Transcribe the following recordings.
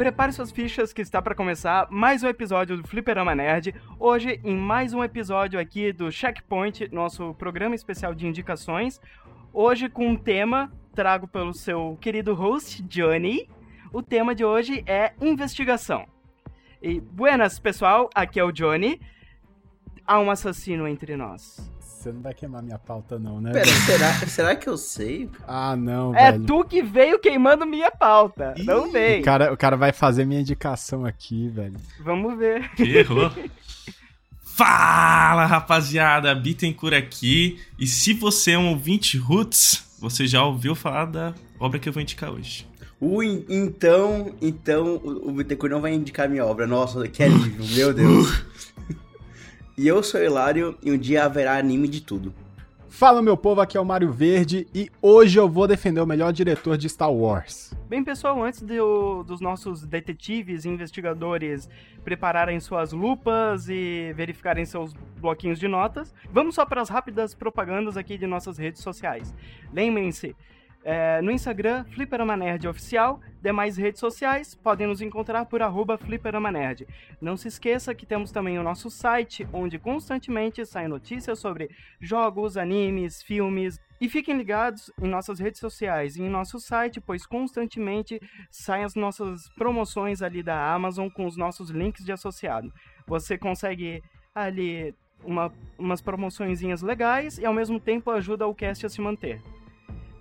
Prepare suas fichas que está para começar mais um episódio do Fliperama Nerd. Hoje, em mais um episódio aqui do Checkpoint, nosso programa especial de indicações. Hoje com um tema trago pelo seu querido host, Johnny. O tema de hoje é investigação. E buenas, pessoal, aqui é o Johnny. Há um assassino entre nós. Você não vai queimar minha pauta, não, né? Pera, será, será que eu sei? Ah, não, É velho. tu que veio queimando minha pauta. Não O vem. cara, o cara vai fazer minha indicação aqui, velho. Vamos ver. Errou. Fala, rapaziada, Bittencourt aqui. E se você é um ouvinte roots, você já ouviu falar da obra que eu vou indicar hoje. Uh, en- então, então o o Bittencourt não vai indicar minha obra. Nossa, que alívio, meu Deus. e eu sou o Hilário e um dia haverá anime de tudo. Fala, meu povo, aqui é o Mário Verde e hoje eu vou defender o melhor diretor de Star Wars. Bem, pessoal, antes do- dos nossos detetives e investigadores prepararem suas lupas e verificarem seus bloquinhos de notas, vamos só para as rápidas propagandas aqui de nossas redes sociais. Lembrem-se, é, no Instagram, Fliperama Nerd Oficial, demais redes sociais, podem nos encontrar por arroba. Não se esqueça que temos também o nosso site, onde constantemente saem notícias sobre jogos, animes, filmes, e fiquem ligados em nossas redes sociais e em nosso site, pois constantemente saem as nossas promoções ali da Amazon com os nossos links de associado. Você consegue ali uma, umas promoçõezinhas legais e ao mesmo tempo ajuda o cast a se manter.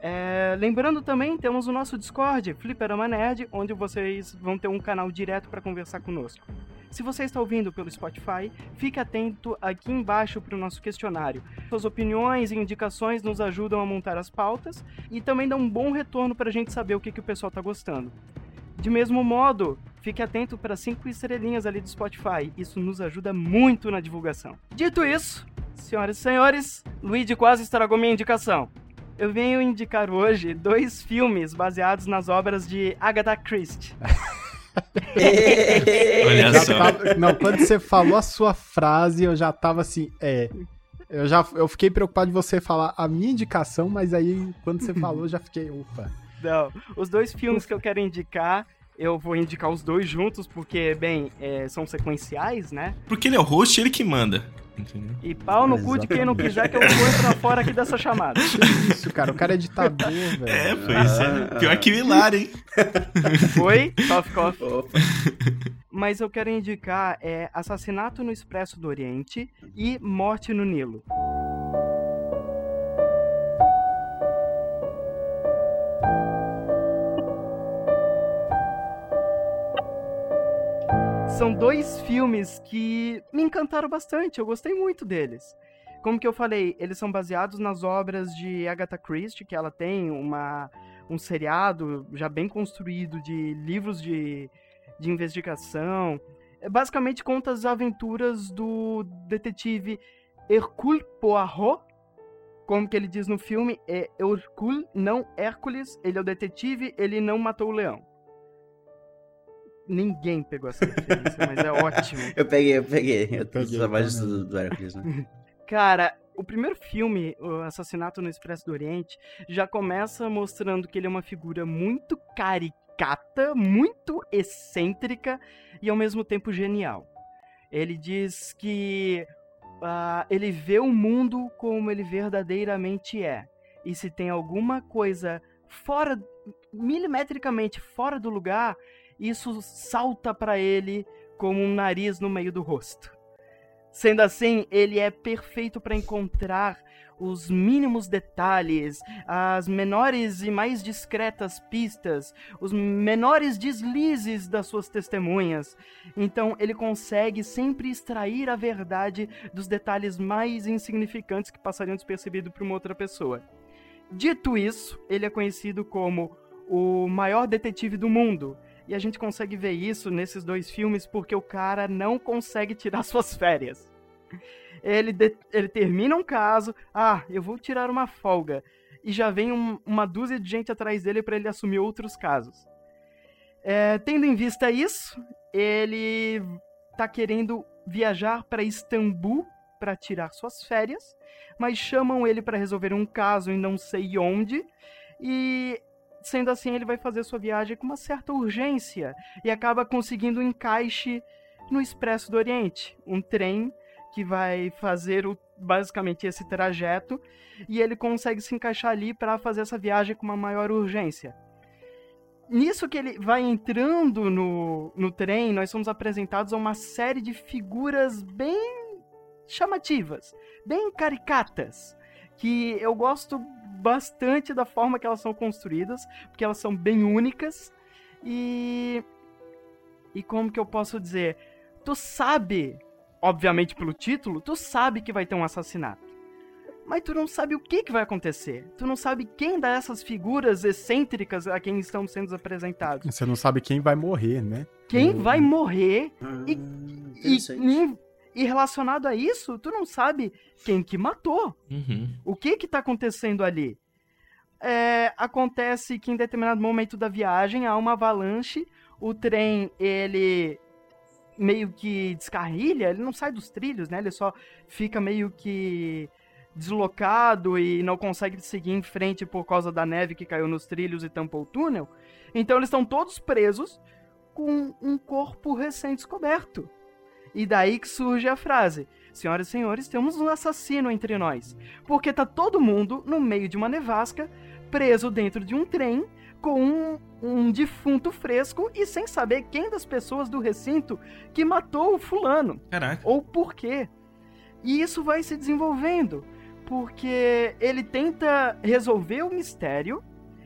É, lembrando também, temos o nosso Discord, Fliperama Nerd, onde vocês vão ter um canal direto para conversar conosco. Se você está ouvindo pelo Spotify, fique atento aqui embaixo para o nosso questionário. Suas opiniões e indicações nos ajudam a montar as pautas e também dão um bom retorno para a gente saber o que, que o pessoal está gostando. De mesmo modo, fique atento para cinco estrelinhas ali do Spotify. Isso nos ajuda muito na divulgação. Dito isso, senhoras e senhores, Luigi quase estragou minha indicação. Eu venho indicar hoje dois filmes baseados nas obras de Agatha Christie. Olha só. tava- não, quando você falou a sua frase, eu já tava assim, é. Eu já eu fiquei preocupado de você falar a minha indicação, mas aí quando você falou, eu já fiquei, opa. Não, os dois filmes que eu quero indicar, eu vou indicar os dois juntos, porque, bem, é, são sequenciais, né? Porque ele é o host, ele que manda. Entendeu? E pau no cu de quem não quiser que eu vou pra fora aqui dessa chamada. Isso, cara, o cara é ditador, velho. É, pois é. Pior que o Hilário, hein? Foi? Cough, cough. Opa. Mas eu quero indicar é Assassinato no Expresso do Oriente e Morte no Nilo. São dois filmes que me encantaram bastante, eu gostei muito deles. Como que eu falei, eles são baseados nas obras de Agatha Christie, que ela tem uma, um seriado já bem construído de livros de, de investigação. É, Basicamente conta as aventuras do detetive Hercule Poirot. Como que ele diz no filme, é Hercule, não Hércules. Ele é o detetive, ele não matou o leão. Ninguém pegou essa referência, mas é ótimo. Eu peguei, eu peguei. Eu peguei sou mais também. do, do Hércules, né? Cara, o primeiro filme, o Assassinato no Expresso do Oriente, já começa mostrando que ele é uma figura muito caricata, muito excêntrica e ao mesmo tempo genial. Ele diz que ah, ele vê o mundo como ele verdadeiramente é. E se tem alguma coisa fora, milimetricamente fora do lugar, isso salta pra ele como um nariz no meio do rosto. Sendo assim, ele é perfeito para encontrar os mínimos detalhes, as menores e mais discretas pistas, os menores deslizes das suas testemunhas. Então, ele consegue sempre extrair a verdade dos detalhes mais insignificantes que passariam despercebido para uma outra pessoa. Dito isso, ele é conhecido como o maior detetive do mundo. E a gente consegue ver isso nesses dois filmes porque o cara não consegue tirar suas férias. Ele, de- ele termina um caso, ah, eu vou tirar uma folga. E já vem um- uma dúzia de gente atrás dele para ele assumir outros casos. É, tendo em vista isso, ele tá querendo viajar para Istambul para tirar suas férias, mas chamam ele para resolver um caso em não sei onde. E sendo assim, ele vai fazer sua viagem com uma certa urgência e acaba conseguindo um encaixe no Expresso do Oriente, um trem que vai fazer o, basicamente esse trajeto e ele consegue se encaixar ali para fazer essa viagem com uma maior urgência. Nisso que ele vai entrando no, no trem, nós somos apresentados a uma série de figuras bem chamativas, bem caricatas, que eu gosto bastante da forma que elas são construídas, porque elas são bem únicas e e como que eu posso dizer, tu sabe, obviamente pelo título, tu sabe que vai ter um assassinato. Mas tu não sabe o que, que vai acontecer. Tu não sabe quem dessas figuras excêntricas a quem estão sendo apresentados. Você não sabe quem vai morrer, né? Quem vai morrer Ah, e, e. e relacionado a isso, tu não sabe quem que matou. Uhum. O que que tá acontecendo ali? É, acontece que em determinado momento da viagem há uma avalanche, o trem, ele meio que descarrilha, ele não sai dos trilhos, né? Ele só fica meio que deslocado e não consegue seguir em frente por causa da neve que caiu nos trilhos e tampou o túnel. Então eles estão todos presos com um corpo recém-descoberto. E daí que surge a frase: Senhoras e senhores, temos um assassino entre nós. Porque tá todo mundo no meio de uma nevasca, preso dentro de um trem, com um, um defunto fresco e sem saber quem das pessoas do recinto que matou o fulano Caraca. ou por quê. E isso vai se desenvolvendo, porque ele tenta resolver o mistério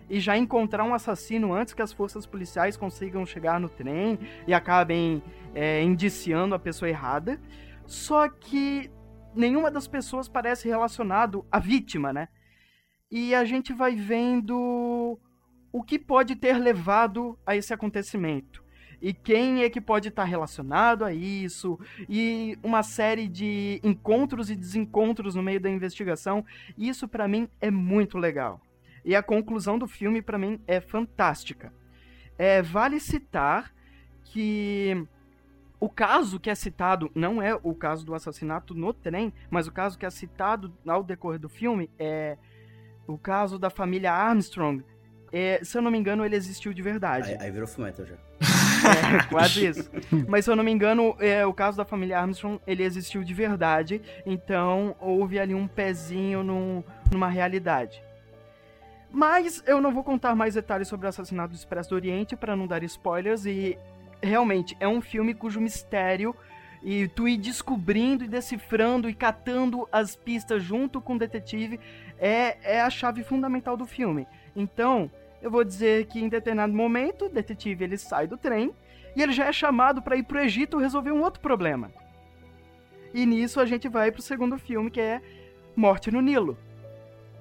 e já encontrar um assassino antes que as forças policiais consigam chegar no trem e acabem é, indiciando a pessoa errada. Só que nenhuma das pessoas parece relacionado à vítima, né? E a gente vai vendo o que pode ter levado a esse acontecimento. E quem é que pode estar relacionado a isso, e uma série de encontros e desencontros no meio da investigação. Isso pra mim é muito legal. E a conclusão do filme pra mim é fantástica. É, vale citar que o caso que é citado não é o caso do assassinato no trem, mas o caso que é citado ao decorrer do filme é o caso da família Armstrong. É, se eu não me engano, ele existiu de verdade. Aí, aí virou fumeto já. É, quase isso. Mas se eu não me engano, é, o caso da família Armstrong, ele existiu de verdade. Então, houve ali um pezinho num- numa realidade. Mas eu não vou contar mais detalhes sobre o assassinato do Expresso do Oriente para não dar spoilers. E realmente é um filme cujo mistério e tu ir descobrindo e decifrando e catando as pistas junto com o detetive é, é a chave fundamental do filme. Então, eu vou dizer que em determinado momento, o detetive ele sai do trem e ele já é chamado para ir pro Egito resolver um outro problema. E nisso a gente vai pro segundo filme, que é Morte no Nilo.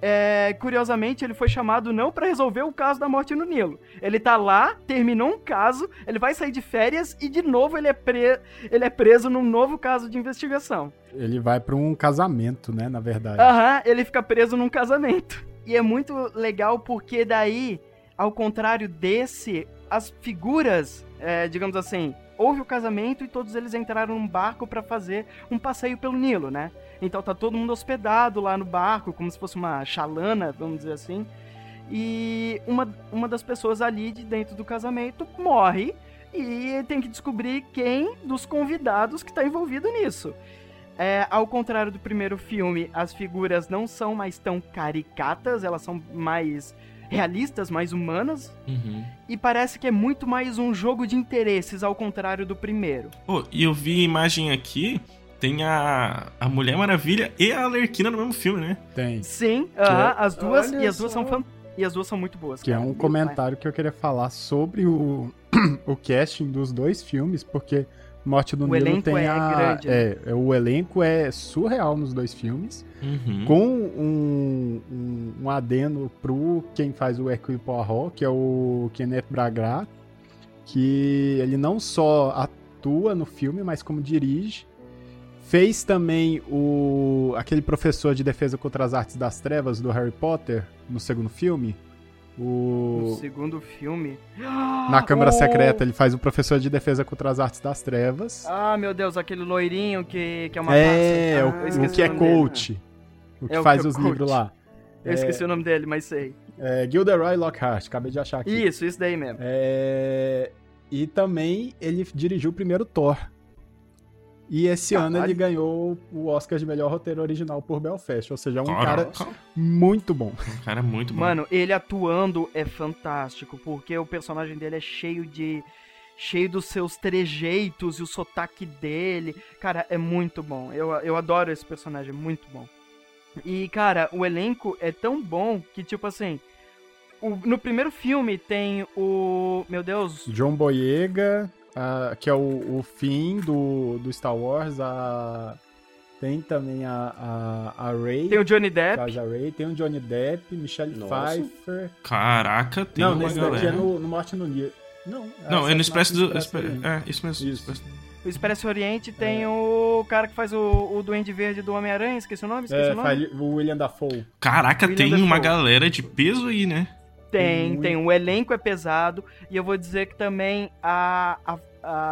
É, curiosamente, ele foi chamado não para resolver o caso da morte no Nilo. Ele tá lá, terminou um caso, ele vai sair de férias e de novo ele é, pre- ele é preso num novo caso de investigação. Ele vai pra um casamento, né, na verdade. Aham, ele fica preso num casamento. E é muito legal porque daí, ao contrário desse, as figuras, é, digamos assim, houve o casamento e todos eles entraram num barco pra fazer um passeio pelo Nilo, né? Então tá todo mundo hospedado lá no barco, como se fosse uma chalana, vamos dizer assim. E uma, uma das pessoas ali de dentro do casamento morre e tem que descobrir quem dos convidados que tá envolvido nisso. É, ao contrário do primeiro filme, as figuras não são mais tão caricatas, elas são mais realistas, mais humanas. Uhum. E parece que é muito mais um jogo de interesses, ao contrário do primeiro. Pô, e eu vi a imagem aqui, tem a, a Mulher Maravilha e a Alerquina no mesmo filme, né? Tem. Sim, aham, as duas, Olha e as duas só. são fan... E as duas são muito boas. Que é cara. um comentário que eu queria falar sobre o, o casting dos dois filmes, porque Morte do O Nilo elenco tem é a. grande, né? é, é, o elenco é surreal nos dois filmes. Uhum. Com um, um, um adeno pro quem faz o Hercule Poirot, que é o Kenneth Branagh, que ele não só atua no filme, mas como dirige. Fez também o aquele professor de defesa contra as artes das trevas do Harry Potter no segundo filme. No O segundo filme. na Câmara O- Secreta ele faz o professor de defesa contra as artes das trevas. Ah, meu Deus, aquele loirinho que, que é uma é, passa. o, Ah, eu o que é nome dele. coach. O que É o faz que é os coach. livros lá. Eu esqueci o nome dele, mas sei. É, Gilderoy Lockhart, acabei de achar aqui. Isso, isso daí mesmo. É, E também ele dirigiu o primeiro Thor. E esse ano Caralho. ele ganhou o Oscar de melhor roteiro original por Belfast. Ou seja, é um Caraca, cara muito bom. um cara muito bom. Mano, ele atuando é fantástico, porque o personagem dele é cheio de. cheio dos seus trejeitos e o sotaque dele. Cara, é muito bom. Eu, eu adoro esse personagem, é muito bom. E, cara, o elenco é tão bom que, tipo assim. o- no primeiro filme tem o. Meu Deus. John Boyega, ah, que é o, o fim do, do Star Wars. A, tem também a, a, a Rey. Tem o Johnny Depp. Jaja Ray, tem o Johnny Depp, Michelle Nossa. Pfeiffer. Caraca, tem não, uma nesse daqui galera. é no, no Morte no Nilo. Não, Não, é no Expresso do. Expresso- Oriente. É, isso mesmo. Isso. Expresso. O Expresso Oriente tem o cara que faz o, o Duende Verde do Homem-Aranha, esqueci o nome, esqueci É, o nome. o William Dafoe. Caraca, William tem uma Dafoe. galera de peso aí, né? Tem, tem. O elenco é pesado. E eu vou dizer que também a, a,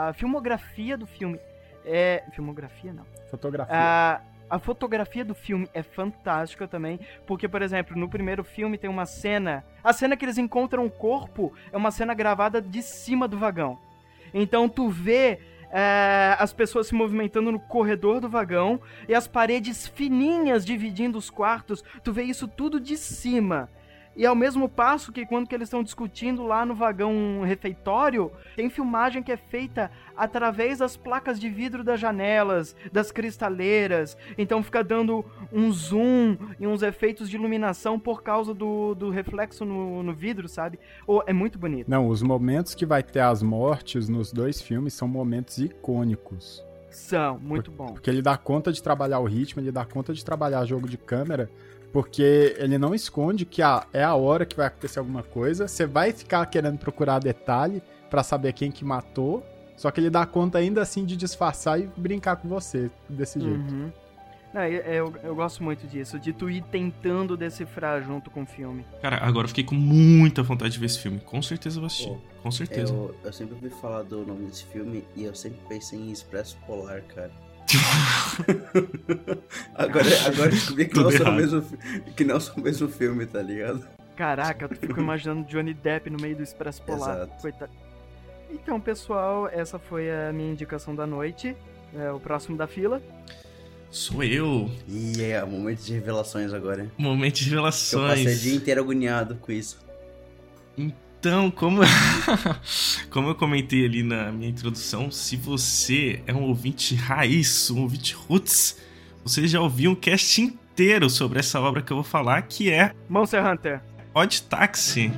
a filmografia do filme é. Filmografia não. Fotografia. A, a fotografia do filme é fantástica também. Porque, por exemplo, no primeiro filme tem uma cena. A cena que eles encontram o corpo é uma cena gravada de cima do vagão. Então tu vê. é, as pessoas se movimentando no corredor do vagão e as paredes fininhas dividindo os quartos, tu vê isso tudo de cima. E ao mesmo passo que quando que eles estão discutindo lá no vagão refeitório, tem filmagem que é feita através das placas de vidro das janelas, das cristaleiras. Então fica dando um zoom e uns efeitos de iluminação por causa do, do reflexo no, no vidro, sabe? Oh, é muito bonito. Não, os momentos que vai ter as mortes nos dois filmes são momentos icônicos. São, muito bom. Porque ele dá conta de trabalhar o ritmo, ele dá conta de trabalhar jogo de câmera, porque ele não esconde que ah, é a hora que vai acontecer alguma coisa. Você vai ficar querendo procurar detalhe pra saber quem que matou, só que ele dá conta ainda assim de disfarçar e brincar com você desse jeito. Uhum. Não, eu, eu, eu gosto muito disso, de tu ir tentando decifrar junto com o filme. Cara, agora eu fiquei com muita vontade de ver esse filme. Com certeza eu vou assistir. Pô, Com certeza. Eu, eu sempre ouvi falar do nome desse filme e eu sempre pensei em Expresso Polar, cara. Agora, agora eu descobri que não, são o mesmo, que não são o mesmo filme, tá ligado? Caraca, eu fico imaginando Johnny Depp no meio do Expresso Polar. Coitado. Então, pessoal, essa foi a minha indicação da noite. É o próximo da fila. Sou eu. E é, momento de revelações agora. hein? Momento de Que Eu passei o revelações. dia inteiro agoniado com isso. Então, como... como eu comentei ali na minha introdução, se você é um ouvinte raiz, um ouvinte roots, você já ouviu um cast inteiro sobre essa obra que eu vou falar, que é Monster Hunter. Odd Taxi.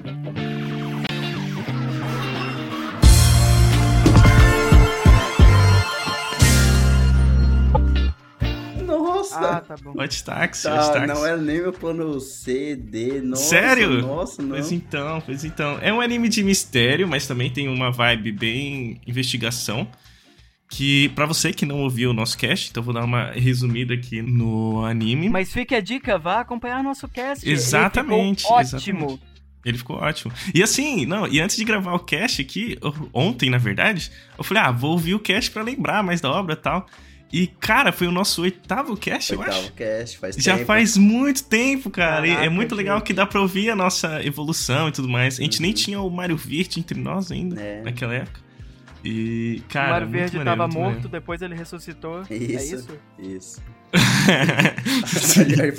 Nossa! Ah, tá bom. Odd Tá, Taxi. não era nem meu plano C, D, nossa. Sério? Nossa, não. Pois então, pois então. É um anime de mistério, mas também tem uma vibe bem investigação. Que, pra você que não ouviu o nosso cast, então eu vou dar uma resumida aqui no anime. Mas fique a dica, vá acompanhar nosso cast. Ele Exatamente, ficou exatamente. Ótimo. Ele ficou ótimo. E assim, não, e antes de gravar o cast aqui, ontem, na verdade, eu falei, ah, vou ouvir o cast pra lembrar mais da obra e tal. E, cara, foi o nosso oitavo cast, eu Oitavo acho. cast, faz Já tempo. faz muito tempo, cara. é Caraca, muito legal gente. que dá pra ouvir a nossa evolução e tudo mais. A gente nem Uhum. tinha o Mario Verde entre nós ainda, É. naquela época. E, cara. o muito Verde maneiro, tava muito morto, depois ele ressuscitou. É Isso. isso? Isso. maneiro. aí,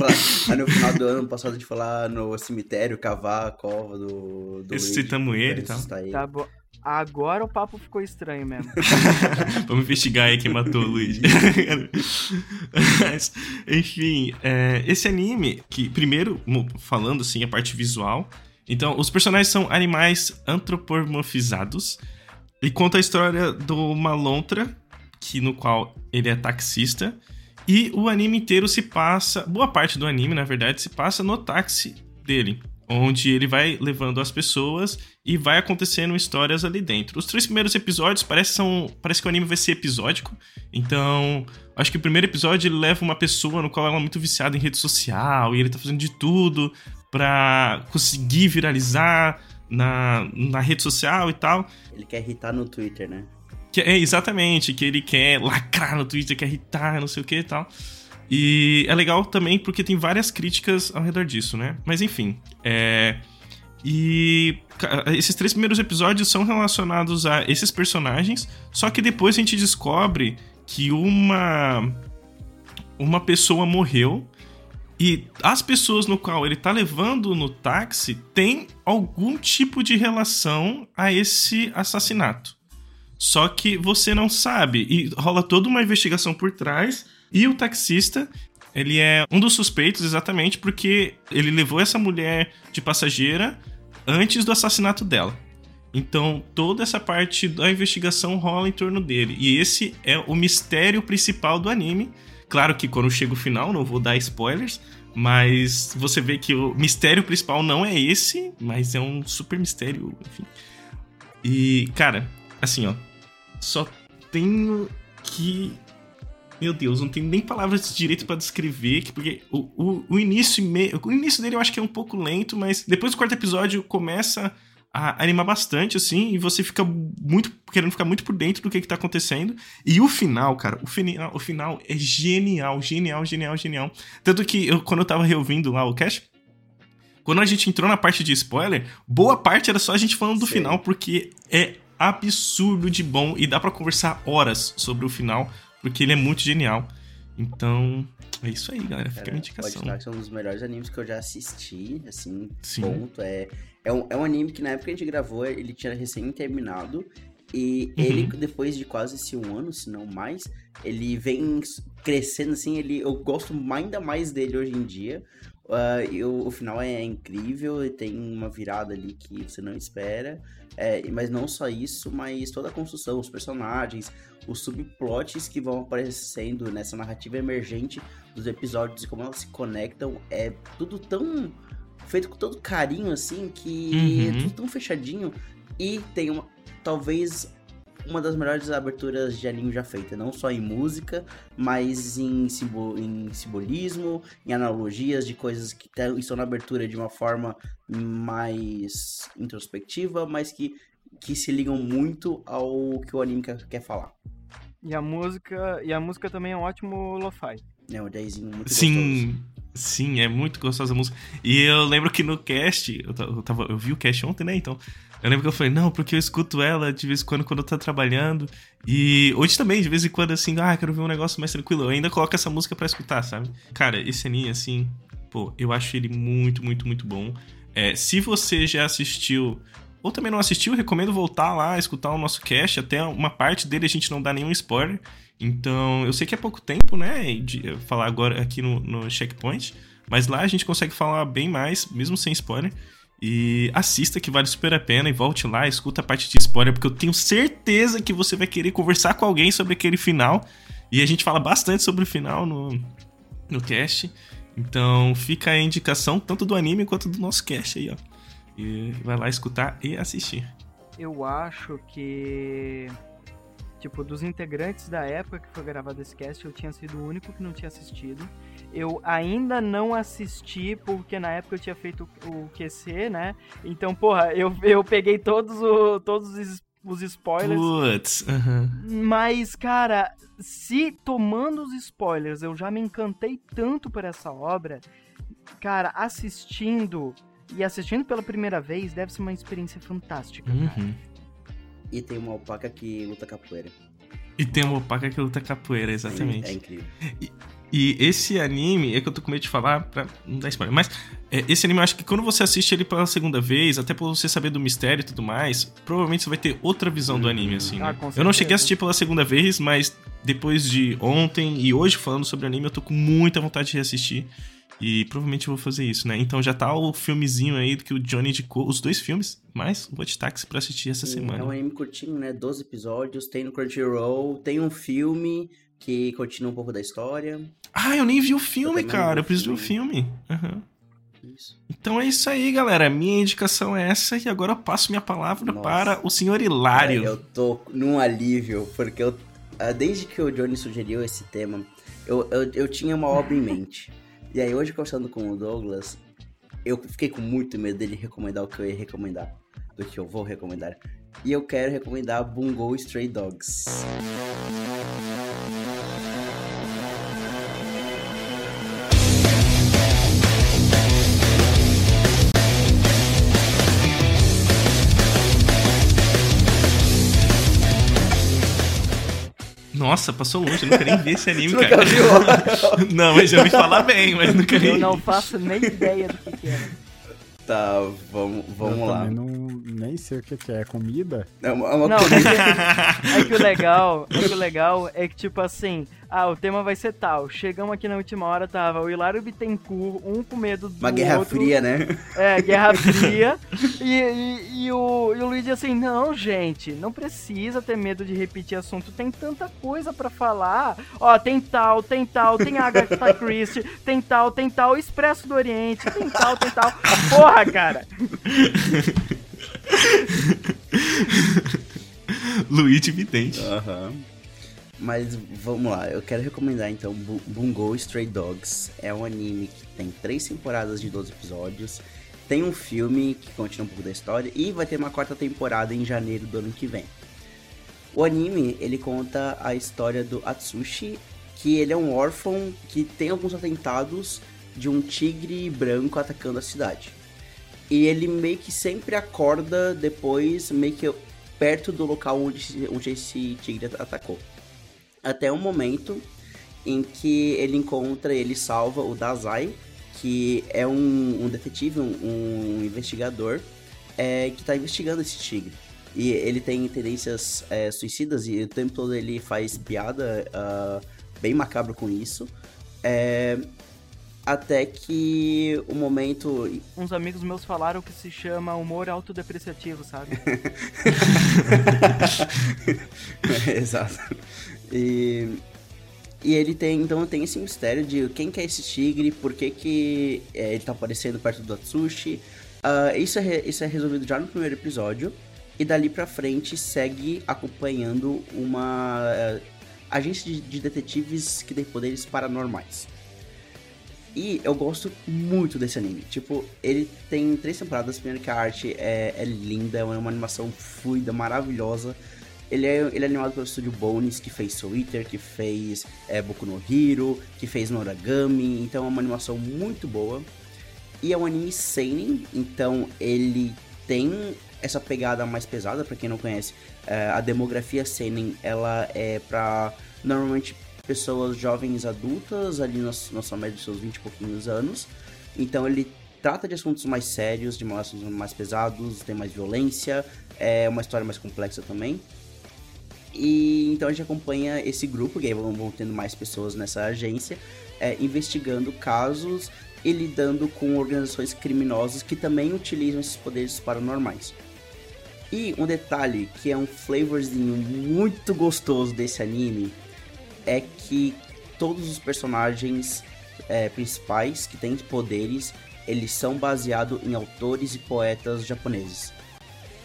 aí no final do ano passado de falar no cemitério, cavar a cova do. do Ressuscitamos ele pra e tal. Tá bom. Agora o papo ficou estranho mesmo. Vamos investigar aí quem matou o Luigi. Mas, enfim, é, esse anime, que primeiro, falando assim, a parte visual. Então, os personagens são animais antropomorfizados. E conta a história do uma lontra, que, no qual ele é taxista. E o anime inteiro se passa. Boa parte do anime, na verdade, se passa no táxi dele. Onde ele vai levando as pessoas e vai acontecendo histórias ali dentro. Os três primeiros episódios parece, são, parece que o anime vai ser episódico. Então, acho que o primeiro episódio ele leva uma pessoa no qual ela é muito viciada em rede social e ele tá fazendo de tudo pra conseguir viralizar na, na rede social e tal. Ele quer irritar no Twitter, né? Que é exatamente, que ele quer lacrar no Twitter, quer irritar, não sei o que e tal. E é legal também porque tem várias críticas ao redor disso, né? Mas enfim, é... E esses três primeiros episódios são relacionados a esses personagens, só que depois a gente descobre que uma uma pessoa morreu e as pessoas no qual ele tá levando no táxi têm algum tipo de relação a esse assassinato. Só que você não sabe e rola toda uma investigação por trás e o taxista ele é um dos suspeitos exatamente porque ele levou essa mulher de passageira antes do assassinato dela. Então, toda essa parte da investigação rola em torno dele. E esse é o mistério principal do anime. Claro que quando chega o final, não vou dar spoilers, mas você vê que o mistério principal não é esse, mas é um super mistério, enfim. E, cara, assim, ó, só tenho que meu Deus, não tem nem palavras de direito para descrever, porque o, o, o início o início dele eu acho que é um pouco lento, mas depois do quarto episódio começa a animar bastante, assim, e você fica muito querendo ficar muito por dentro do que, que tá acontecendo. E o final, cara, o final, o final é genial, genial, genial, genial. Tanto que eu, quando eu tava reouvindo lá o cast, quando a gente entrou na parte de spoiler, boa parte era só a gente falando do Sim. final, porque é absurdo de bom e dá para conversar horas sobre o final, porque ele é muito genial. Então, é isso aí, galera. Fica a indicação. Pode falar que são um dos melhores animes que eu já assisti, assim, Sim. ponto. É, é, um, é um anime que na época que a gente gravou, ele tinha recém terminado. E uhum. ele, depois de quase esse um ano, se não mais, ele vem crescendo, assim, ele, eu gosto ainda mais dele hoje em dia. Uh, eu, o final é incrível e tem uma virada ali que você não espera. É, mas não só isso, mas toda a construção, os personagens, os subplots que vão aparecendo nessa narrativa emergente dos episódios e como elas se conectam, é tudo tão feito com todo carinho assim que uhum. é tudo tão fechadinho e tem uma talvez uma das melhores aberturas de anime já feita, não só em música, mas em, simbol, em simbolismo, em analogias de coisas que estão na abertura de uma forma mais introspectiva, mas que, que se ligam muito ao que o anime quer, quer falar. E a música, e a música também é um ótimo lo-fi. É um jazzinho muito Sim. Gostoso. Sim, é muito gostosa a música. E eu lembro que no cast, eu, tava, eu vi o cast ontem, né? Então, eu lembro que eu falei, não, porque eu escuto ela de vez em quando quando eu tô trabalhando. E hoje também, de vez em quando, assim, ah, quero ver um negócio mais tranquilo. Eu ainda coloco essa música para escutar, sabe? Cara, esse anime, assim, pô, eu acho ele muito, muito, muito bom. É, se você já assistiu ou também não assistiu, recomendo voltar lá, escutar o nosso cast. Até uma parte dele a gente não dá nenhum spoiler. Então, eu sei que é pouco tempo, né? De falar agora aqui no, no Checkpoint. Mas lá a gente consegue falar bem mais, mesmo sem spoiler. E assista que vale super a pena e volte lá, escuta a parte de spoiler, porque eu tenho certeza que você vai querer conversar com alguém sobre aquele final. E a gente fala bastante sobre o final no, no cast. Então fica a indicação tanto do anime quanto do nosso cast aí, ó. E vai lá escutar e assistir. Eu acho que. Tipo, dos integrantes da época que foi gravado esse cast, eu tinha sido o único que não tinha assistido. Eu ainda não assisti, porque na época eu tinha feito o QC, né? Então, porra, eu, eu peguei todos, o, todos os, os spoilers. Putz, uh -huh. Mas, cara, se tomando os spoilers eu já me encantei tanto por essa obra, cara, assistindo e assistindo pela primeira vez deve ser uma experiência fantástica. Uhum. E tem uma alpaca que luta capoeira. E tem uma alpaca que luta capoeira, exatamente. É, é incrível. E, e esse anime, é que eu tô com medo de falar pra não dar spoiler, mas é, esse anime eu acho que quando você assiste ele pela segunda vez, até por você saber do mistério e tudo mais, provavelmente você vai ter outra visão do anime, assim, né? Ah, eu não cheguei a assistir pela segunda vez, mas depois de ontem e hoje falando sobre o anime, eu tô com muita vontade de reassistir. E provavelmente eu vou fazer isso, né? Então já tá o filmezinho aí que o Johnny indicou, os dois filmes, mais o Watch Taxi pra assistir essa Sim, semana. É um anime curtinho, né? 12 episódios, tem no Crunchyroll, tem um filme que continua um pouco da história. Ah, eu nem vi o filme, eu cara. Eu preciso ver o filme. Uhum. Isso. Então é isso aí, galera. Minha indicação é essa e agora eu passo minha palavra Nossa. para o senhor Hilário. É, eu tô num alívio, porque eu, ah, desde que o Johnny sugeriu esse tema, eu, eu, eu tinha uma obra em mente. E aí, hoje, conversando com o Douglas, eu fiquei com muito medo dele recomendar o que eu ia recomendar, do que eu vou recomendar. E eu quero recomendar Bungo Stray Dogs. Nossa, passou longe, eu nunca nem vi esse anime, Você cara. Nunca viu? não, mas eu me falar bem, mas nunca vi. Eu não faço nem ideia do que, que é. Tá, vamos, vamos eu lá. Não, nem sei o que, que é. Comida? É uma, é uma não, comida. É que, é que o legal, é que o legal é que, tipo assim, ah, o tema vai ser tal. Chegamos aqui na última hora, tava o Hilário Bittencourt, um com medo do Uma guerra outro. fria, né? É, guerra fria. e, e, e, o, e o Luigi assim, não, gente, não precisa ter medo de repetir assunto. Tem tanta coisa para falar. Ó, tem tal, tem tal, tem Agatha Christie, tem tal, tem tal, Expresso do Oriente, tem tal, tem tal. Porra, cara! Luigi Vidente. Aham. Uhum. Mas vamos lá, eu quero recomendar então Bungo Stray Dogs. É um anime que tem três temporadas de 12 episódios. Tem um filme que continua um pouco da história e vai ter uma quarta temporada em janeiro do ano que vem. O anime, ele conta a história do Atsushi, que ele é um órfão que tem alguns atentados de um tigre branco atacando a cidade. E ele meio que sempre acorda depois, meio que perto do local onde, onde esse tigre atacou até o momento em que ele encontra, ele salva o Dazai, que é um, um detetive, um, um investigador, é, que está investigando esse tigre. E ele tem tendências é, suicidas e o tempo todo ele faz piada uh, bem macabro com isso. É, até que o momento. Uns amigos meus falaram que se chama humor autodepreciativo, sabe? Exato. E, e ele tem, então, tem esse mistério de quem que é esse tigre, por que, que é, ele tá aparecendo perto do Atsushi. Uh, isso, é, isso é resolvido já no primeiro episódio. E dali pra frente segue acompanhando uma uh, agência de, de detetives que tem poderes paranormais. E eu gosto muito desse anime. Tipo, ele tem três temporadas. Primeiro que a arte é, é linda, é uma animação fluida, maravilhosa. Ele é, ele é animado pelo estúdio Bones, que fez Soul que fez é, Boku no Hero, que fez Noragami. Então é uma animação muito boa. E é um anime seinen, então ele tem essa pegada mais pesada, para quem não conhece. É, a demografia seinen, ela é pra normalmente pessoas jovens adultas, ali na, na sua média de seus 20 e pouquinhos anos. Então ele trata de assuntos mais sérios, de assuntos mais pesados, tem mais violência, é uma história mais complexa também. E então a gente acompanha esse grupo, que aí vão, vão tendo mais pessoas nessa agência, é, investigando casos e lidando com organizações criminosas que também utilizam esses poderes paranormais. E um detalhe que é um flavorzinho muito gostoso desse anime é que todos os personagens é, principais que têm poderes, eles são baseados em autores e poetas japoneses.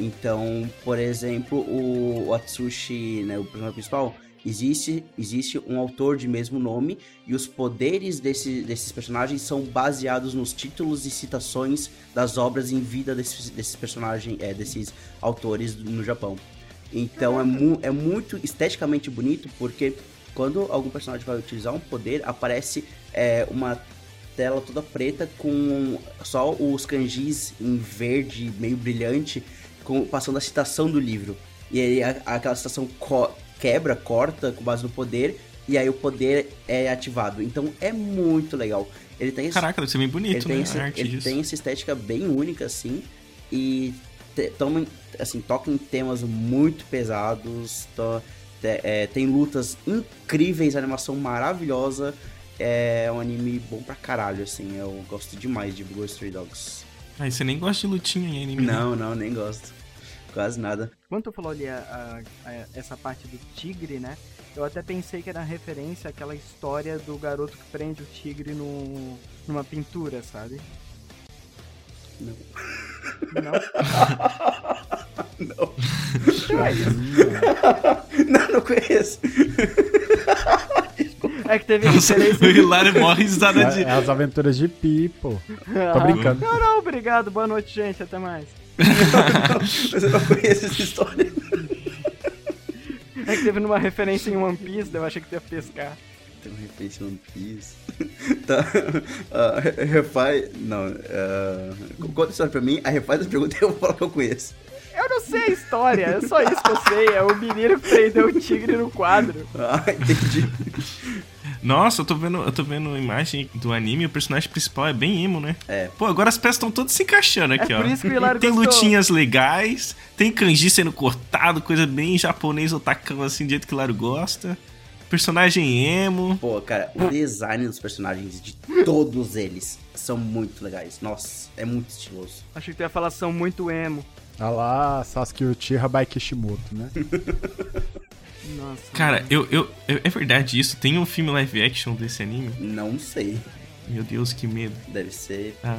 Então, por exemplo, o, Atsushi, né, o personagem principal, existe, existe um autor de mesmo nome e os poderes desse, desses personagens são baseados nos títulos e citações das obras em vida desses, desses personagens, é, desses autores no Japão. Então é, mu é muito esteticamente bonito porque quando algum personagem vai utilizar um poder, aparece é, uma tela toda preta com só os kanjis em verde meio brilhante com, passando a citação do livro. E aí a, aquela citação co quebra, corta com base no poder, e aí o poder é ativado. Então é muito legal. Ele tem Caraca, deve ser bem bonito, ele né? Tem ele tem essa estética bem única, assim, e te, toma, assim, toca em temas muito pesados, to, te, é, tem lutas incríveis, animação maravilhosa. É um anime bom pra caralho, assim. Eu gosto demais de Blue Stray Dogs. Ah, você nem gosta de lutinha em anime? Né? Não, não, nem gosto. Quase nada. Quando tu falou ali a, a, a, essa parte do tigre, né? Eu até pensei que era referência àquela história do garoto que prende o tigre no, numa pintura, sabe? Não. Não? não. não, não conheço. É que teve referência. O Hilário morre risada de. É as aventuras de Pipo. Tô brincando. Não, não, obrigado. Boa noite, gente. Até mais. Mas eu não conheço essa história. É que teve numa referência em One Piece, eu achei que ia pescar. Tem uma referência em One Piece. tá. Uh, refaz. Não. Uh, conta a história pra mim, a refaz a pergunta e eu vou falar que eu conheço. Eu não sei a história, é só isso que eu sei. É o menino que prendeu o tigre no quadro. Ah, entendi. Nossa, eu tô vendo, eu tô vendo a imagem do anime, o personagem principal é bem emo, né? É. Pô, agora as peças estão todas se encaixando aqui, É ó. por isso que o Hilário tem gostou. lutinhas legais, tem kanji sendo cortado, coisa bem japonês otacão assim, do jeito que o Hilário gosta. Personagem emo. Pô, cara, o design dos personagens de todos eles são muito legais. Nossa, é muito estiloso. Achei que tu ia falar são muito emo. Olha lá, Sasuke Uchiha by Kishimoto, né? Nossa. Cara, eu, eu, eu- é verdade isso. Tem um filme live action desse anime. Não sei. Meu Deus, que medo. Deve ser Ah.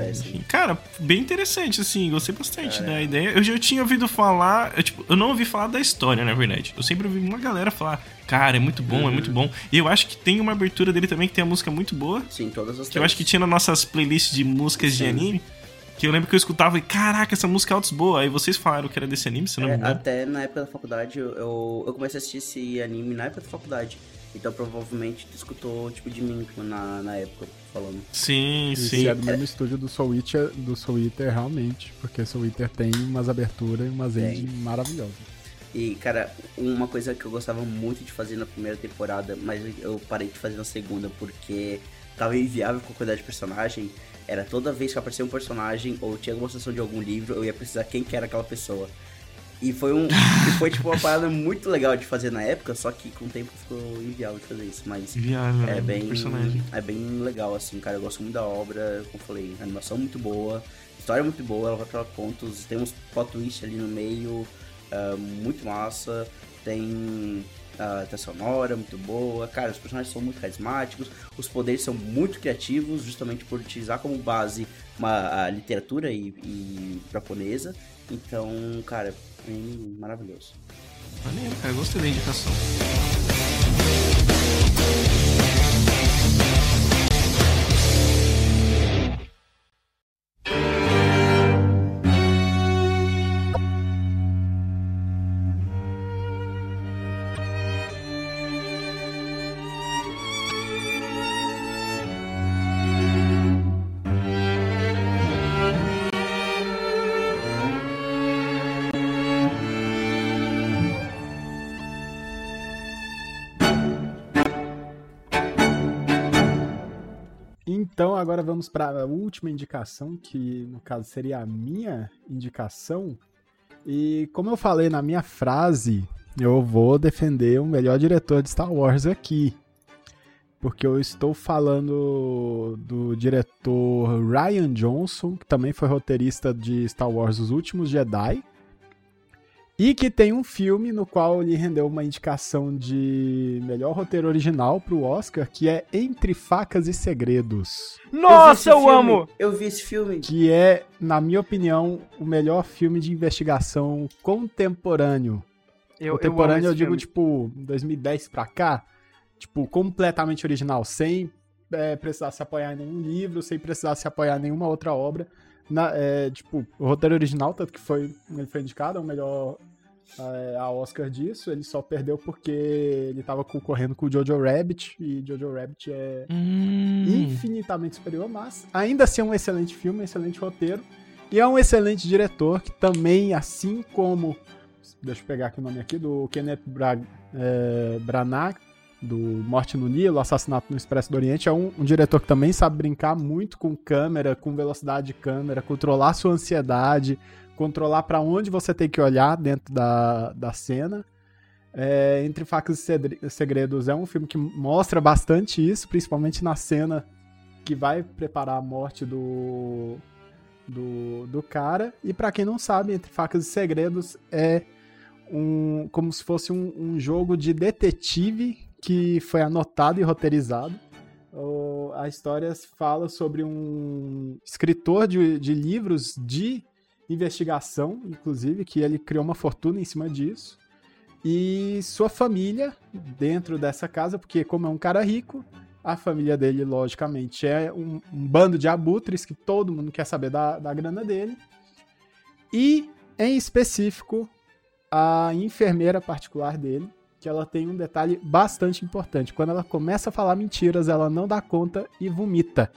Cara, bem interessante, assim, gostei bastante Cara, da ideia. Eu já tinha ouvido falar, eu, tipo, eu não ouvi falar da história, na verdade. Eu sempre ouvi uma galera falar, cara, é muito bom, é Uhum. muito bom. E eu acho que tem uma abertura dele também que tem a música muito boa, Sim, todas as que eu acho que tinha nas nossas playlists de músicas de Sim. anime. Que eu lembro que eu escutava e, caraca, essa música é altos boa. Aí vocês falaram que era desse anime, se não É, me engano. até na época da faculdade, eu, eu, comecei a assistir esse anime na época da faculdade. Então provavelmente tu escutou, tipo, de mim na, na época, falando. Sim, Esse sim. é do mesmo estúdio do Soul Eater, do Soul Eater realmente, porque Soul Eater tem umas aberturas e umas ending maravilhosas. E, cara, uma coisa que eu gostava muito de fazer na primeira temporada, mas eu parei de fazer na segunda porque tava inviável com a quantidade de personagem, era toda vez que aparecia um personagem ou tinha alguma sessão de algum livro, eu ia precisar quem que era aquela pessoa. E foi um. foi tipo uma parada muito legal de fazer na época, só que com o tempo ficou inviável de fazer isso, mas. Viável, É né, bem, personagem. é bem legal, assim, cara. Eu gosto muito da obra, como eu falei, animação muito boa, história muito boa, ela vai pra pontos, tem uns plot twist ali no meio, ah, muito massa, tem a trilha sonora muito boa, cara, os personagens são muito carismáticos, os poderes são muito criativos, justamente por utilizar como base uma, a literatura e, e japonesa. Então, cara, é maravilhoso. Maneiro, cara, gostei da indicação. Então agora vamos para a última indicação, que no caso seria a minha indicação. E como eu falei na minha frase, eu vou defender o melhor diretor de Star Wars aqui. Porque eu estou falando do diretor Ryan Johnson, que também foi roteirista de Star Wars Os Últimos Jedi. E que tem um filme no qual ele rendeu uma indicação de melhor roteiro original para o Oscar, que é Entre Facas e Segredos. Nossa, eu, filme, amo! Eu vi esse filme. Que é, na minha opinião, o melhor filme de investigação contemporâneo. Eu, eu contemporâneo eu, esse digo, filme. tipo, 2010 pra cá. Tipo, completamente original, sem é, precisar se apoiar em nenhum livro, sem precisar se apoiar em nenhuma outra obra. Na, é, tipo, o roteiro original, tanto que foi, ele foi indicado ao melhor a Oscar disso, ele só perdeu porque ele tava concorrendo com o Jojo Rabbit, e Jojo Rabbit é Hum, infinitamente superior, mas ainda assim é um excelente filme, um excelente roteiro. E é um excelente diretor que também, assim como. Deixa eu pegar aqui o nome aqui, do Kenneth Bra é, Branagh, do Morte no Nilo, Assassinato no Expresso do Oriente, é um, um diretor que também sabe brincar muito com câmera, com velocidade de câmera, controlar sua ansiedade, controlar para onde você tem que olhar dentro da, da cena. É, Entre Facas e Segredos é um filme que mostra bastante isso, principalmente na cena que vai preparar a morte do, do, do cara. E pra quem não sabe, Entre Facas e Segredos é um, como se fosse um, um jogo de detetive que foi anotado e roteirizado. O- a história fala sobre um escritor de, de livros de investigação, inclusive, que ele criou uma fortuna em cima disso. E sua família dentro dessa casa, porque como é um cara rico, a família dele, logicamente, é um, um bando de abutres que todo mundo quer saber da, da grana dele. E, em específico, a enfermeira particular dele, que ela tem um detalhe bastante importante. Quando ela começa a falar mentiras, ela não dá conta e vomita.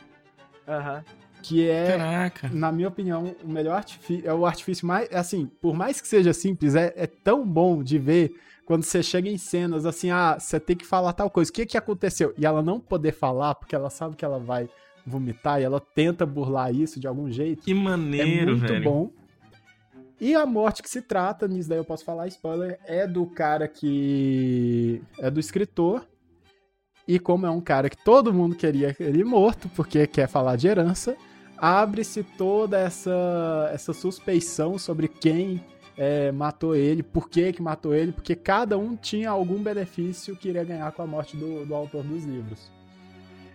Aham. Que é, Caraca. na minha opinião, o melhor artifício, é o artifício mais, assim, por mais que seja simples, é, é tão bom de ver quando você chega em cenas assim, ah, você tem que falar tal coisa, o que que aconteceu? E ela não poder falar, porque ela sabe que ela vai vomitar e ela tenta burlar isso de algum jeito. Que maneiro, é muito velho. bom. E a morte que se trata, nisso daí eu posso falar spoiler, é do cara que é do escritor. E como é um cara que todo mundo queria ele morto, porque quer falar de herança, abre-se toda essa, essa suspeição sobre quem é, matou ele, por que, que matou ele, porque cada um tinha algum benefício que iria ganhar com a morte do, do autor dos livros.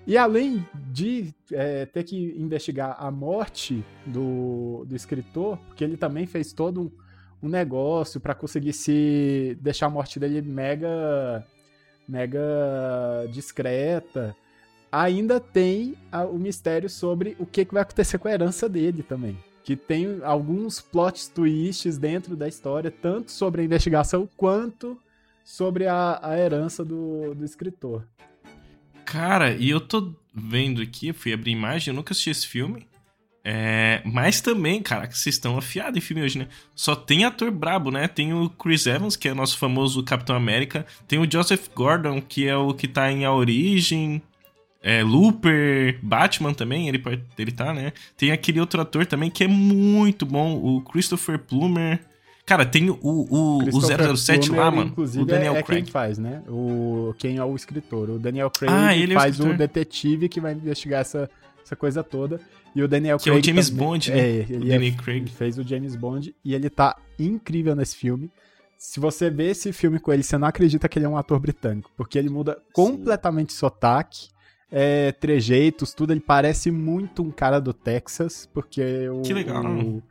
E além de é, ter que investigar a morte do, do escritor, porque ele também fez todo um, um negócio para conseguir se deixar a morte dele mega mega discreta. Ainda tem a, o mistério sobre o que, que vai acontecer com a herança dele também. Que tem alguns plot twists dentro da história, tanto sobre a investigação quanto sobre a, a herança do, do escritor. Cara, e eu tô vendo aqui, fui abrir imagem, eu nunca assisti esse filme. É, mas também, cara, que vocês estão afiados em filme hoje, né? Só tem ator brabo, né? Tem o Chris Evans, que é nosso famoso Capitão América. Tem o Joseph Gordon, que é o que tá em A Origem. É, Looper, Batman também, ele, ele tá, né? Tem aquele outro ator também que é muito bom, o Christopher Plummer. Cara, tem o, o, o 007 lá, mano. Inclusive, o Daniel é, é Craig. quem faz, né? O, quem é o escritor. O Daniel Craig ah, ele faz é o, o, detetive que vai investigar essa, essa coisa toda. E o Daniel que Craig. Que é o James também, Bond, né? É, ele, é, Craig. ele fez o James Bond e ele tá incrível nesse filme. Se você vê esse filme com ele, você não acredita que ele é um ator britânico, porque ele muda Sim. completamente sotaque, é, trejeitos, tudo. Ele parece muito um cara do Texas, porque o. Que legal. O,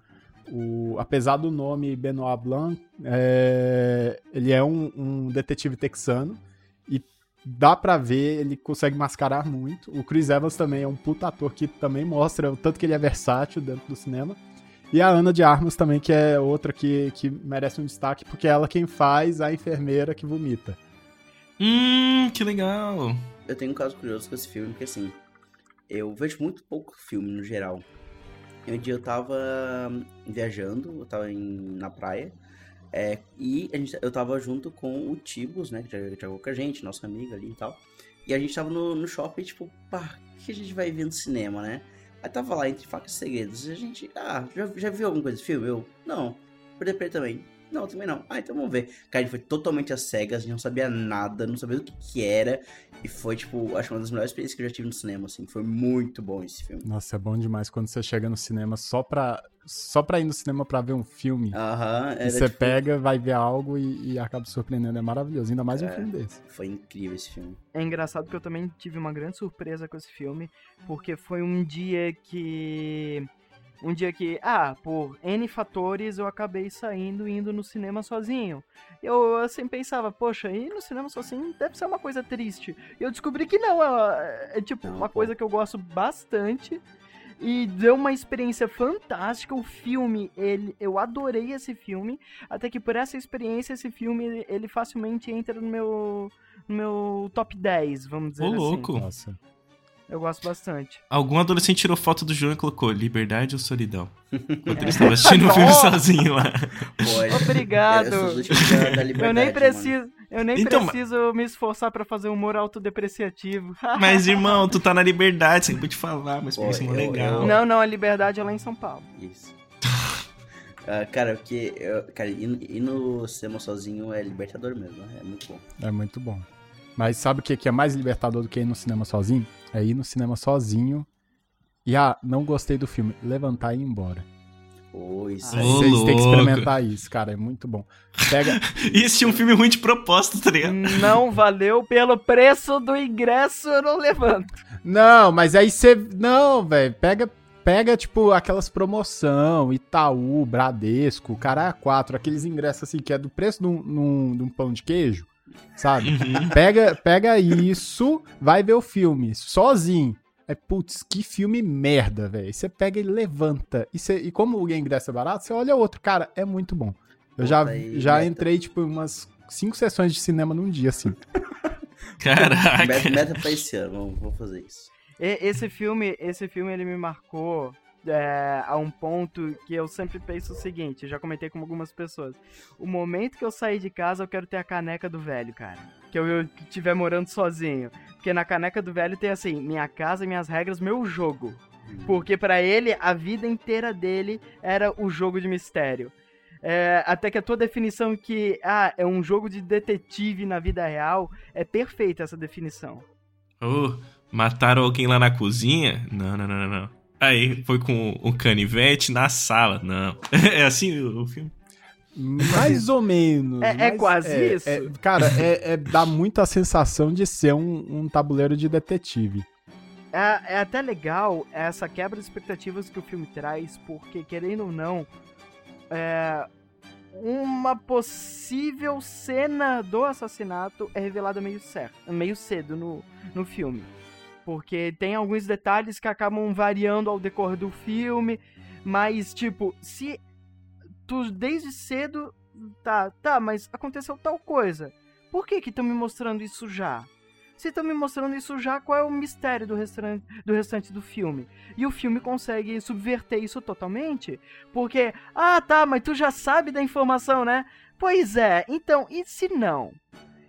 o, apesar do nome Benoit Blanc, é, ele é um, um, detetive texano e dá pra ver, ele consegue mascarar muito. O Chris Evans também é um puta ator que também mostra o tanto que ele é versátil dentro do cinema. E a Ana de Armas também, que é outra que, que merece um destaque, porque é ela quem faz a enfermeira que vomita. Hum, que legal! Eu tenho um caso curioso com esse filme, porque assim, eu vejo muito pouco filme no geral. Um dia eu tava viajando, eu tava em, na praia, é, e gente, eu tava junto com o Tibus, né, que jogou com a gente, nosso amigo ali e tal. E a gente tava no, no shopping, tipo, pá, o que a gente vai ver no cinema, né? Aí tava lá entre facas e segredos. E a gente, ah, já, já viu alguma coisa desse filme? Eu, não. Por também. Não, também não. Ah, então vamos ver. Cara, ele foi totalmente às cegas, a gente não sabia nada, não sabia o que, que era. E foi, tipo, acho uma das melhores experiências que eu já tive no cinema, assim. Foi muito bom esse filme. Nossa, é bom demais quando você chega no cinema só pra, só pra ir no cinema pra ver um filme. Aham, -huh, você tipo... pega, vai ver algo e, e, acaba surpreendendo. É maravilhoso, ainda mais é, um filme desse. Foi incrível esse filme. É engraçado que eu também tive uma grande surpresa com esse filme, porque foi um dia que um dia que, ah, por N fatores eu acabei saindo e indo no cinema sozinho. Eu assim pensava, poxa, ir no cinema sozinho deve ser uma coisa triste. E eu descobri que não, é, é tipo não, uma pô. coisa que eu gosto bastante. E deu uma experiência fantástica. O filme, ele, eu adorei esse filme. Até que por essa experiência, esse filme, ele, ele facilmente entra no meu, no meu top 10, vamos dizer Ô, assim. louco. Nossa. Eu gosto bastante. Algum adolescente tirou foto do João e colocou liberdade ou solidão? Enquanto ele estava assistindo o filme sozinho lá. Pô, Obrigado. Eu, nem preciso. Eu nem então, preciso me esforçar para fazer humor autodepreciativo. mas, irmão, tu tá na liberdade, você pode falar, mas Pô, isso é legal. Eu... Não, não, a liberdade é lá em São Paulo. Isso. uh, cara, porque. Eu, cara, ir, ir no cinema sozinho é libertador mesmo, né? é muito bom. É muito bom. Mas sabe o que é mais libertador do que ir no cinema sozinho? É ir no cinema sozinho e, ah, não gostei do filme, levantar e ir embora. Ah, Vocês têm que experimentar isso, cara, é muito bom. Pega. Isso é um filme ruim de propósito, tá ligado? Não valeu pelo preço do ingresso, eu não levanto. Não, mas aí você. Não, velho, pega. Pega, tipo, aquelas promoção, Itaú, Bradesco, Caralho 4, aqueles ingressos assim que é do preço de um, de um pão de queijo sabe? Uhum. Pega, pega isso, vai ver o filme, sozinho. É, putz, que filme merda, velho. Você pega e levanta. E, você, e como o ingresso é barato, você olha outro. Cara, é muito bom. Eu já, já entrei, tipo, umas cinco sessões de cinema num dia, assim. Caraca. Meta, meta pra esse ano, vou fazer isso. E- esse filme, esse filme ele me marcou é, a um ponto que eu sempre penso o seguinte, eu já comentei com algumas pessoas. O momento que eu sair de casa, eu quero ter a caneca do velho, cara. Que eu estiver morando sozinho. Porque na caneca do velho tem assim, minha casa, minhas regras, meu jogo. Porque pra ele, a vida inteira dele era o jogo de mistério. É, até que a tua definição que ah, é um jogo de detetive na vida real, é perfeita essa definição. Oh, mataram alguém lá na cozinha? Não, não, não, não. Aí foi com o canivete na sala. Não. É assim o, filme? Mais ou menos. É- é quase isso? é- cara, é, é- dá muito a sensação de ser um, um tabuleiro de detetive. É, é até legal essa quebra de expectativas que o filme traz, porque, querendo ou não, é, uma possível cena do assassinato é revelada meio, certo, meio cedo no, no filme. Porque tem alguns detalhes que acabam variando ao decorrer do filme, mas, tipo, se tu desde cedo. Tá, tá, mas aconteceu tal coisa. Por que que estão me mostrando isso já? Se estão me mostrando isso já, qual é o mistério do restante, do restante do filme? E o filme consegue subverter isso totalmente? Porque, ah tá, mas tu já sabe da informação, né? Pois é, então, e se não?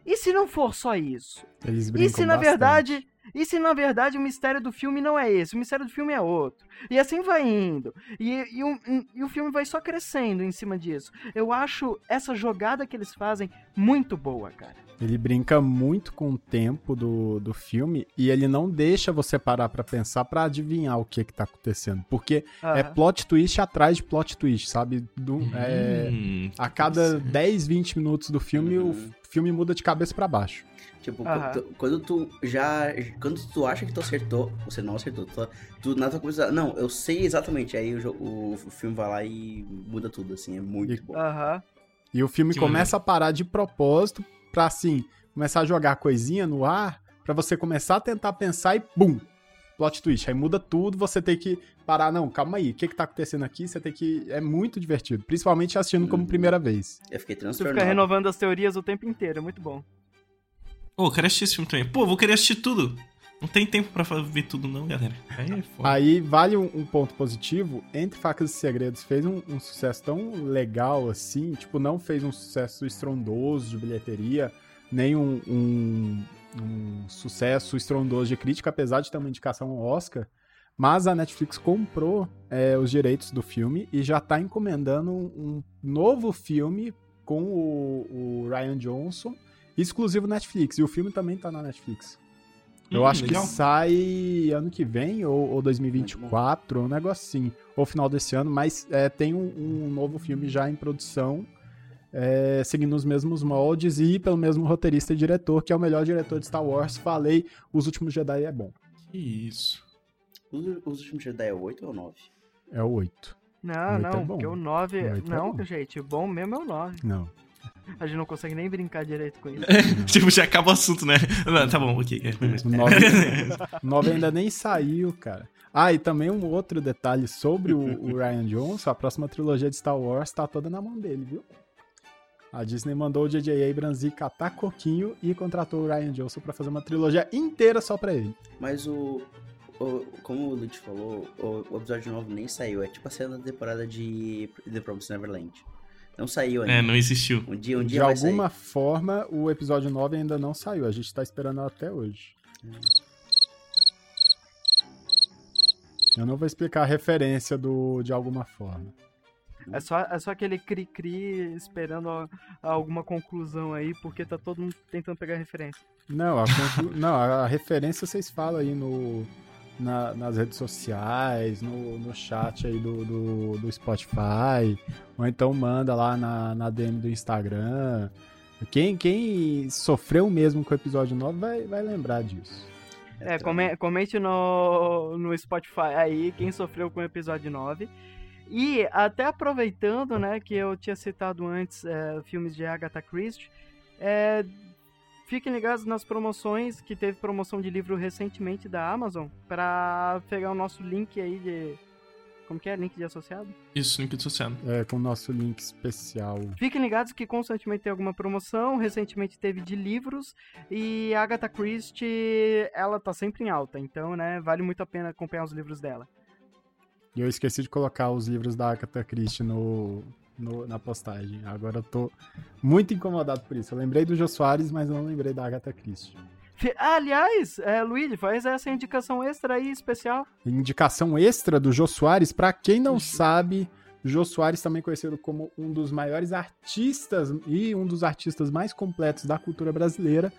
E se não for só isso? Eles E se na bastante. verdade. E se na verdade o mistério do filme não é esse? O mistério do filme é outro. E assim vai indo. E, e, o, e o filme vai só crescendo em cima disso. Eu acho essa jogada que eles fazem muito boa, cara. Ele brinca muito com o tempo do, do filme e ele não deixa você parar pra pensar pra adivinhar o que que tá acontecendo. Porque é Aham. plot twist atrás de plot twist, sabe? Do- é, Hum, a cada interessante. 10, 20 minutos do filme, Uhum. o filme muda de cabeça pra baixo. Tipo, tu, quando tu já. Quando tu acha que tu acertou, você não acertou. Tu, tu na tua cabeça. Não, eu sei exatamente. Aí o, o, o filme vai lá e muda tudo, assim. É muito E- bom. E o filme Que começa a parar de propósito pra, assim, começar a jogar coisinha no ar pra você começar a tentar pensar e bum! Plot twist. Aí muda tudo, você tem que parar. Não, calma aí, o que que tá acontecendo aqui? Você tem que... É muito divertido, principalmente assistindo como Uhum. primeira vez. Eu fiquei transtornado. fica renovando as teorias o tempo inteiro, é muito bom. Ô, quero assistir esse filme também. Pô, vou querer assistir tudo. Não tem tempo pra fa- ver tudo, não, galera. Aí é foda. Aí vale um, um ponto positivo, Entre Facas e Segredos fez um, um sucesso tão legal assim, tipo, não fez um sucesso estrondoso de bilheteria, nem um, um- um sucesso estrondoso de crítica, apesar de ter uma indicação ao Oscar, mas a Netflix comprou é, os direitos do filme e já tá encomendando um, um novo filme com o, o Ryan Johnson, exclusivo Netflix, e o filme também tá na Netflix. Eu Hum, acho legal. que sai ano que vem, ou, ou 2024, um negócio assim. Ou final desse ano, mas é, tem um, um novo filme já em produção, é, seguindo os mesmos moldes e pelo mesmo roteirista e diretor, que é o melhor diretor de Star Wars. Falei, Os Últimos Jedi é bom. Que isso. Os, os últimos Jedi é 8 ou 9? É o 8. Não, Oito é não, bom. porque o 9. Oito é Não, bom. gente, o bom mesmo é o 9. Não. A gente não consegue nem brincar direito com isso. tipo, já acaba o assunto, né? Não, tá bom, ok. É. O 9, o 9 ainda nem saiu, cara. Ah, e também um outro detalhe sobre o, o Ryan Johnson, a próxima trilogia de Star Wars tá toda na mão dele, viu? A Disney mandou o J.J. Abrams ir catar coquinho e contratou o Ryan Johnson pra fazer uma trilogia inteira só pra ele. Mas o. o- como o Lute falou, o, o episódio 9 nem saiu. É tipo a segunda temporada de The Promised Neverland. Não saiu ainda. É, não existiu. Um dia, um De dia vai alguma forma, o episódio 9 ainda não saiu. A gente tá esperando até hoje. Eu não vou explicar a referência do de alguma forma. É só, é só aquele cri-cri esperando a- a alguma conclusão aí, porque tá todo mundo tentando pegar referência. Não, a, conclu- não, a referência vocês falam aí no, na- nas redes sociais, no, no chat aí do, do, do Spotify, ou então manda lá na, na DM do Instagram. Quem, quem sofreu mesmo com o episódio 9 vai, vai lembrar disso. É, come- comente no, no Spotify aí quem sofreu com o episódio 9. E até aproveitando, né, que eu tinha citado antes é, filmes de Agatha Christie, é, fiquem ligados nas promoções, que teve promoção de livro recentemente da Amazon, para pegar o nosso link aí de, Como que é? Link de associado? Isso, link de associado. É, com o nosso link especial. Fiquem ligados que constantemente tem alguma promoção. Recentemente teve de livros. E a Agatha Christie, ela tá sempre em alta. Então, né, vale muito a pena acompanhar os livros dela. E eu esqueci de colocar os livros da Agatha Christie no, no, na postagem. Agora eu tô muito incomodado por isso. Eu lembrei do Jô Soares, mas não lembrei da Agatha Christie. Aliás, é, Luigi, faz essa indicação extra aí, especial. Indicação extra do Jô Soares, pra quem não sabe, Jô Soares também conhecido como um dos maiores artistas e um dos artistas mais completos da cultura brasileira.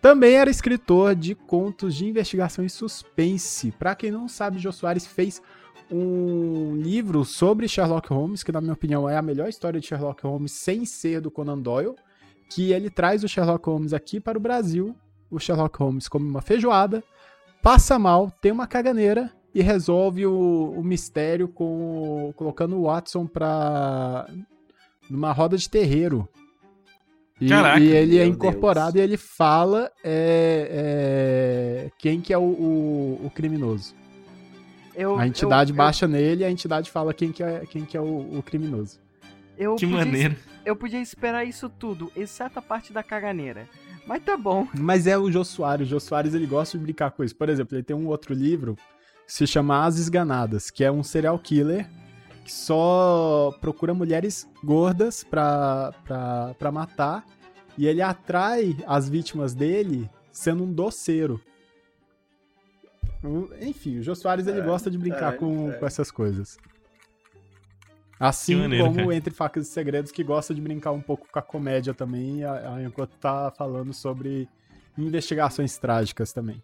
Também era escritor de contos de investigação e suspense. Pra quem não sabe, Jô Soares fez um livro sobre Sherlock Holmes, que na minha opinião é a melhor história de Sherlock Holmes sem ser do Conan Doyle, que ele traz o Sherlock Holmes aqui para o Brasil o Sherlock Holmes come uma feijoada, passa mal, tem uma caganeira e resolve o, o mistério com colocando o Watson pra numa roda de terreiro. E, Caraca, e ele é incorporado Deus. e ele fala é, é, quem que é o, o, o criminoso. Eu, A entidade eu, baixa nele e a entidade fala quem que é, quem que é o, o criminoso. Eu, eu Que podia, maneiro. Eu podia esperar isso tudo, exceto a parte da caganeira. Mas tá bom. Mas é o Jô Soares. O Jô Soares ele gosta de brincar com isso. Por exemplo, ele tem um outro livro que se chama As Esganadas, que é um serial killer que só procura mulheres gordas pra, pra, pra matar. E ele atrai as vítimas dele sendo um doceiro. O- Enfim, o Jô Soares ele É, gosta de brincar é, com, é. com essas coisas. Assim maneiro, como cara. Entre Facas e Segredos, que gosta de brincar um pouco com a comédia também, a, a enquanto tá falando sobre investigações trágicas também.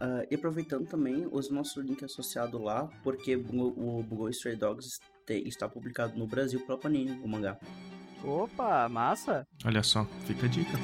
Ah, e aproveitando também, use nosso link associado lá, porque o, o Stray Dogs te- está publicado no Brasil pela Panini, o mangá. Opa, massa. Olha só, fica a dica.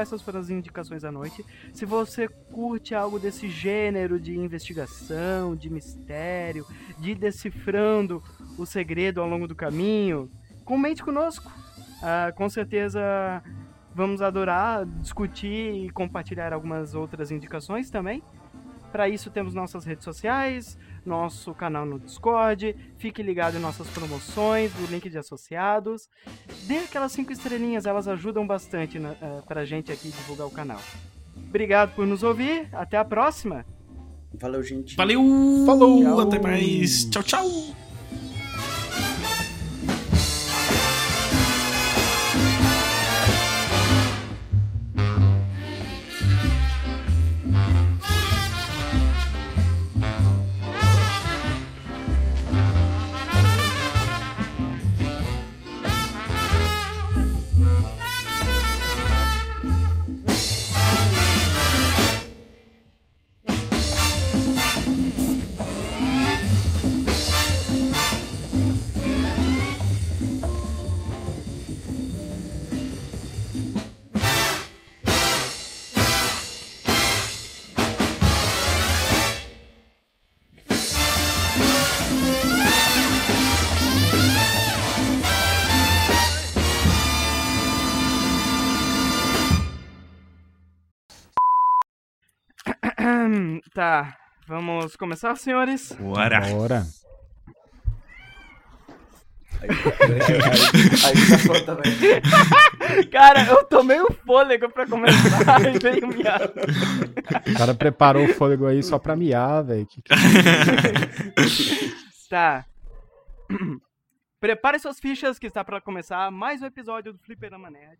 Essas foram as indicações da noite. Se você curte algo desse gênero de investigação, de mistério, de decifrando o segredo ao longo do caminho, comente conosco. Ah, com certeza vamos adorar discutir e compartilhar algumas outras indicações também. Para isso temos nossas redes sociais, nosso canal no Discord, fique ligado em nossas promoções, do link de associados. Dê aquelas cinco estrelinhas, elas ajudam bastante na, eh, pra gente aqui divulgar o canal. Obrigado por nos ouvir, até a próxima! Valeu, gente. Valeu! Falou! Tchau. Até mais! Tchau, tchau! Tá, vamos começar, senhores? Bora! Bora. Aí, tá. Cara, eu tomei o fôlego pra começar e veio miado. O cara preparou o fôlego aí só pra miar, velho. Que- Tá. Prepare suas fichas que está pra começar mais um episódio do Fliperama Nerd.